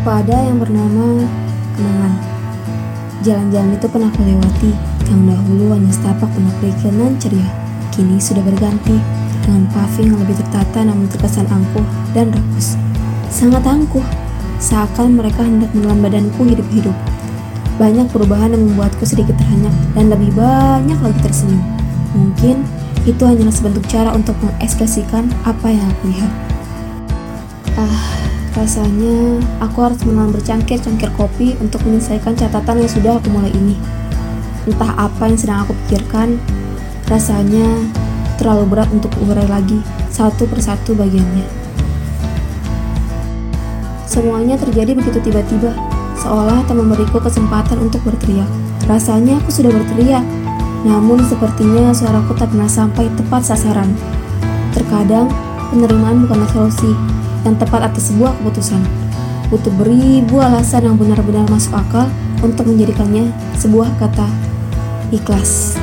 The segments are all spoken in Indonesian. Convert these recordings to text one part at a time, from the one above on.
Pada yang bernama kenangan. Jalan-jalan itu pernah aku lewati, yang dahulu hanya setapak penuh periklanan ceria. Kini sudah berganti dengan paving yang lebih tertata namun terkesan angkuh dan rakus. Sangat angkuh, seakan mereka hendak menelan badanku hidup-hidup. Banyak perubahan yang membuatku sedikit terhenyak dan lebih banyak lagi tersenyum. Mungkin itu hanyalah sebentuk cara untuk mengekspresikan apa yang aku lihat. Ah, rasanya aku harus menelan bercangkir-cangkir kopi untuk menyelesaikan catatan yang sudah aku mulai ini. Entah apa yang sedang aku pikirkan, rasanya terlalu berat untuk urai lagi satu persatu bagiannya. Semuanya terjadi begitu tiba-tiba, seolah tak memberiku kesempatan untuk berteriak. Rasanya aku sudah berteriak, namun sepertinya suaraku tak pernah sampai tepat sasaran. Terkadang, penerimaan bukanlah solusi yang tepat atas sebuah keputusan. Butuh beribu alasan yang benar-benar masuk akal untuk menjadikannya sebuah kata ikhlas.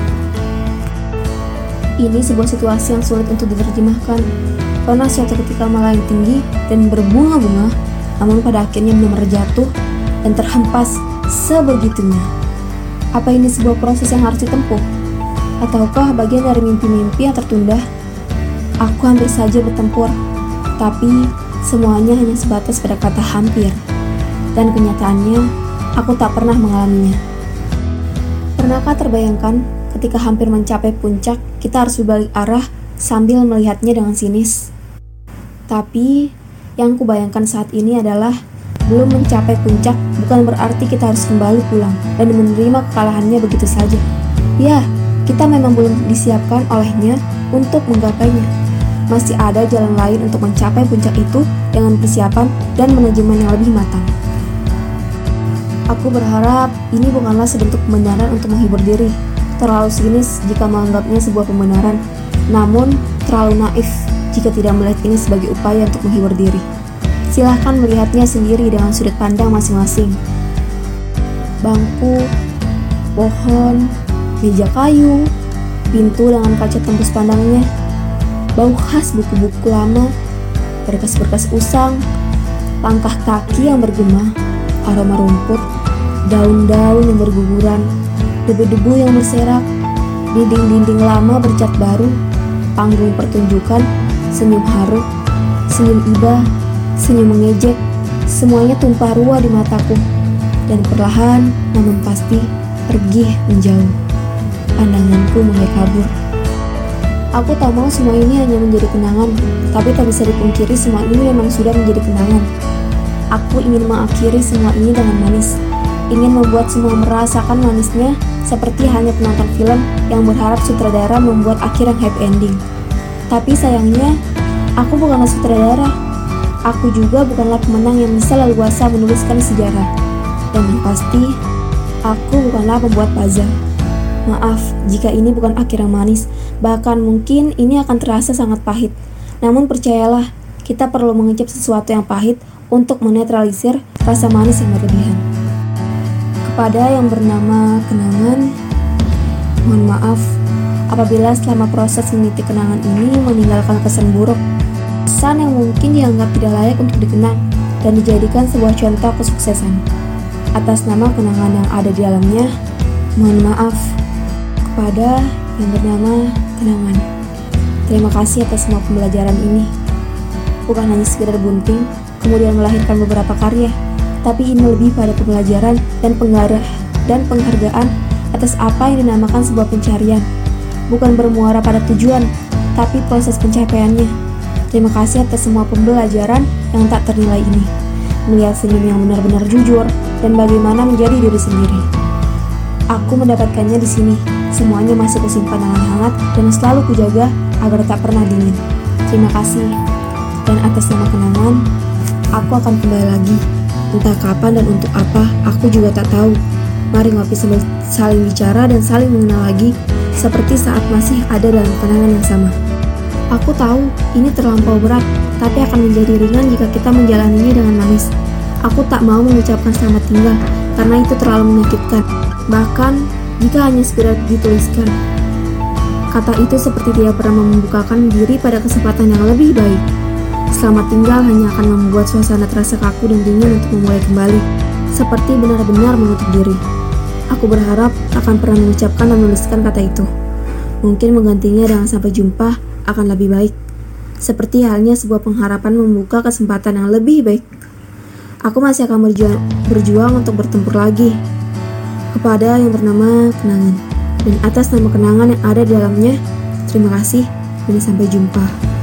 Ini sebuah situasi yang sulit untuk diterjemahkan. Karena suatu ketika malah yang tinggi dan berbunga-bunga, namun pada akhirnya benar-benar jatuh dan terhempas sebegitunya. Apa ini sebuah proses yang harus ditempuh? Ataukah bagian dari mimpi-mimpi yang tertunda? Aku hampir saja bertempur, tapi semuanya hanya sebatas pada kata hampir. Dan kenyataannya, aku tak pernah mengalaminya. Pernahkah terbayangkan ketika hampir mencapai puncak, kita harus berbalik arah sambil melihatnya dengan sinis? Tapi, yang kubayangkan saat ini adalah belum mencapai puncak bukan berarti kita harus kembali pulang dan menerima kekalahannya begitu saja. Ya, kita memang belum disiapkan olehnya untuk menggapainya. Masih ada jalan lain untuk mencapai puncak itu dengan persiapan dan manajemen yang lebih matang. Aku berharap ini bukanlah sebentuk pembenaran untuk menghibur diri. Terlalu sinis jika menganggapnya sebuah pembenaran, namun terlalu naif jika tidak melihat ini sebagai upaya untuk menghibur diri. Silahkan melihatnya sendiri dengan sudut pandang masing-masing. Bangku, pohon, meja kayu, pintu dengan kaca tembus pandangnya, bau khas buku-buku lama, berkas-berkas usang, langkah kaki yang bergema, aroma rumput, daun-daun yang berguguran, debu-debu yang berserak, dinding-dinding lama bercat baru, panggung pertunjukan, senyum haru, senyum iba, Senyum mengejek, semuanya tumpah ruah di mataku. Dan perlahan, namun pasti, pergi menjauh. Pandanganku mulai kabur. Aku tak mau semua ini hanya menjadi kenangan, tapi tak bisa dipungkiri semua ini memang sudah menjadi kenangan. Aku ingin mengakhiri semua ini dengan manis, ingin membuat semua merasakan manisnya seperti hanya penonton film yang berharap sutradara membuat akhir yang happy ending. Tapi sayangnya, aku bukanlah sutradara. Aku juga bukanlah pemenang yang bisa leluasa menuliskan sejarah. Dan yang pasti, aku bukanlah pembuat puzzle. Maaf jika ini bukan akhir yang manis, bahkan mungkin ini akan terasa sangat pahit. Namun percayalah, kita perlu mengecap sesuatu yang pahit untuk menetralisir rasa manis yang berlebihan. Kepada yang bernama kenangan, mohon maaf apabila selama proses meniti kenangan ini meninggalkan kesan buruk Kesan yang mungkin dianggap tidak layak untuk dikenang dan dijadikan sebuah contoh kesuksesan. Atas nama kenangan yang ada di dalamnya, mohon maaf kepada yang bernama kenangan. Terima kasih atas semua pembelajaran ini. Bukan hanya sekedar bunting, kemudian melahirkan beberapa karya, tapi ini lebih pada pembelajaran dan penggarah dan penghargaan atas apa yang dinamakan sebuah pencarian. Bukan bermuara pada tujuan, tapi proses pencapaiannya. Terima kasih atas semua pembelajaran yang tak ternilai ini. Melihat senyum yang benar-benar jujur dan bagaimana menjadi diri sendiri. Aku mendapatkannya di sini. Semuanya masih kusimpan dengan hangat dan selalu kujaga agar tak pernah dingin. Terima kasih. Dan atas nama kenangan, aku akan kembali lagi. Entah kapan dan untuk apa, aku juga tak tahu. Mari ngopi sambil saling bicara dan saling mengenal lagi, seperti saat masih ada dalam kenangan yang sama. Aku tahu ini terlampau berat, tapi akan menjadi ringan jika kita menjalaninya dengan manis. Aku tak mau mengucapkan selamat tinggal karena itu terlalu menyakitkan. Bahkan jika hanya sekedar dituliskan. Kata itu seperti tidak pernah membukakan diri pada kesempatan yang lebih baik. Selamat tinggal hanya akan membuat suasana terasa kaku dan dingin untuk memulai kembali, seperti benar-benar menutup diri. Aku berharap akan pernah mengucapkan dan menuliskan kata itu. Mungkin menggantinya dengan sampai jumpa akan lebih baik. Seperti halnya sebuah pengharapan membuka kesempatan yang lebih baik. Aku masih akan berjuang, berjuang untuk bertempur lagi kepada yang bernama kenangan. Dan atas nama kenangan yang ada di dalamnya, terima kasih dan sampai jumpa.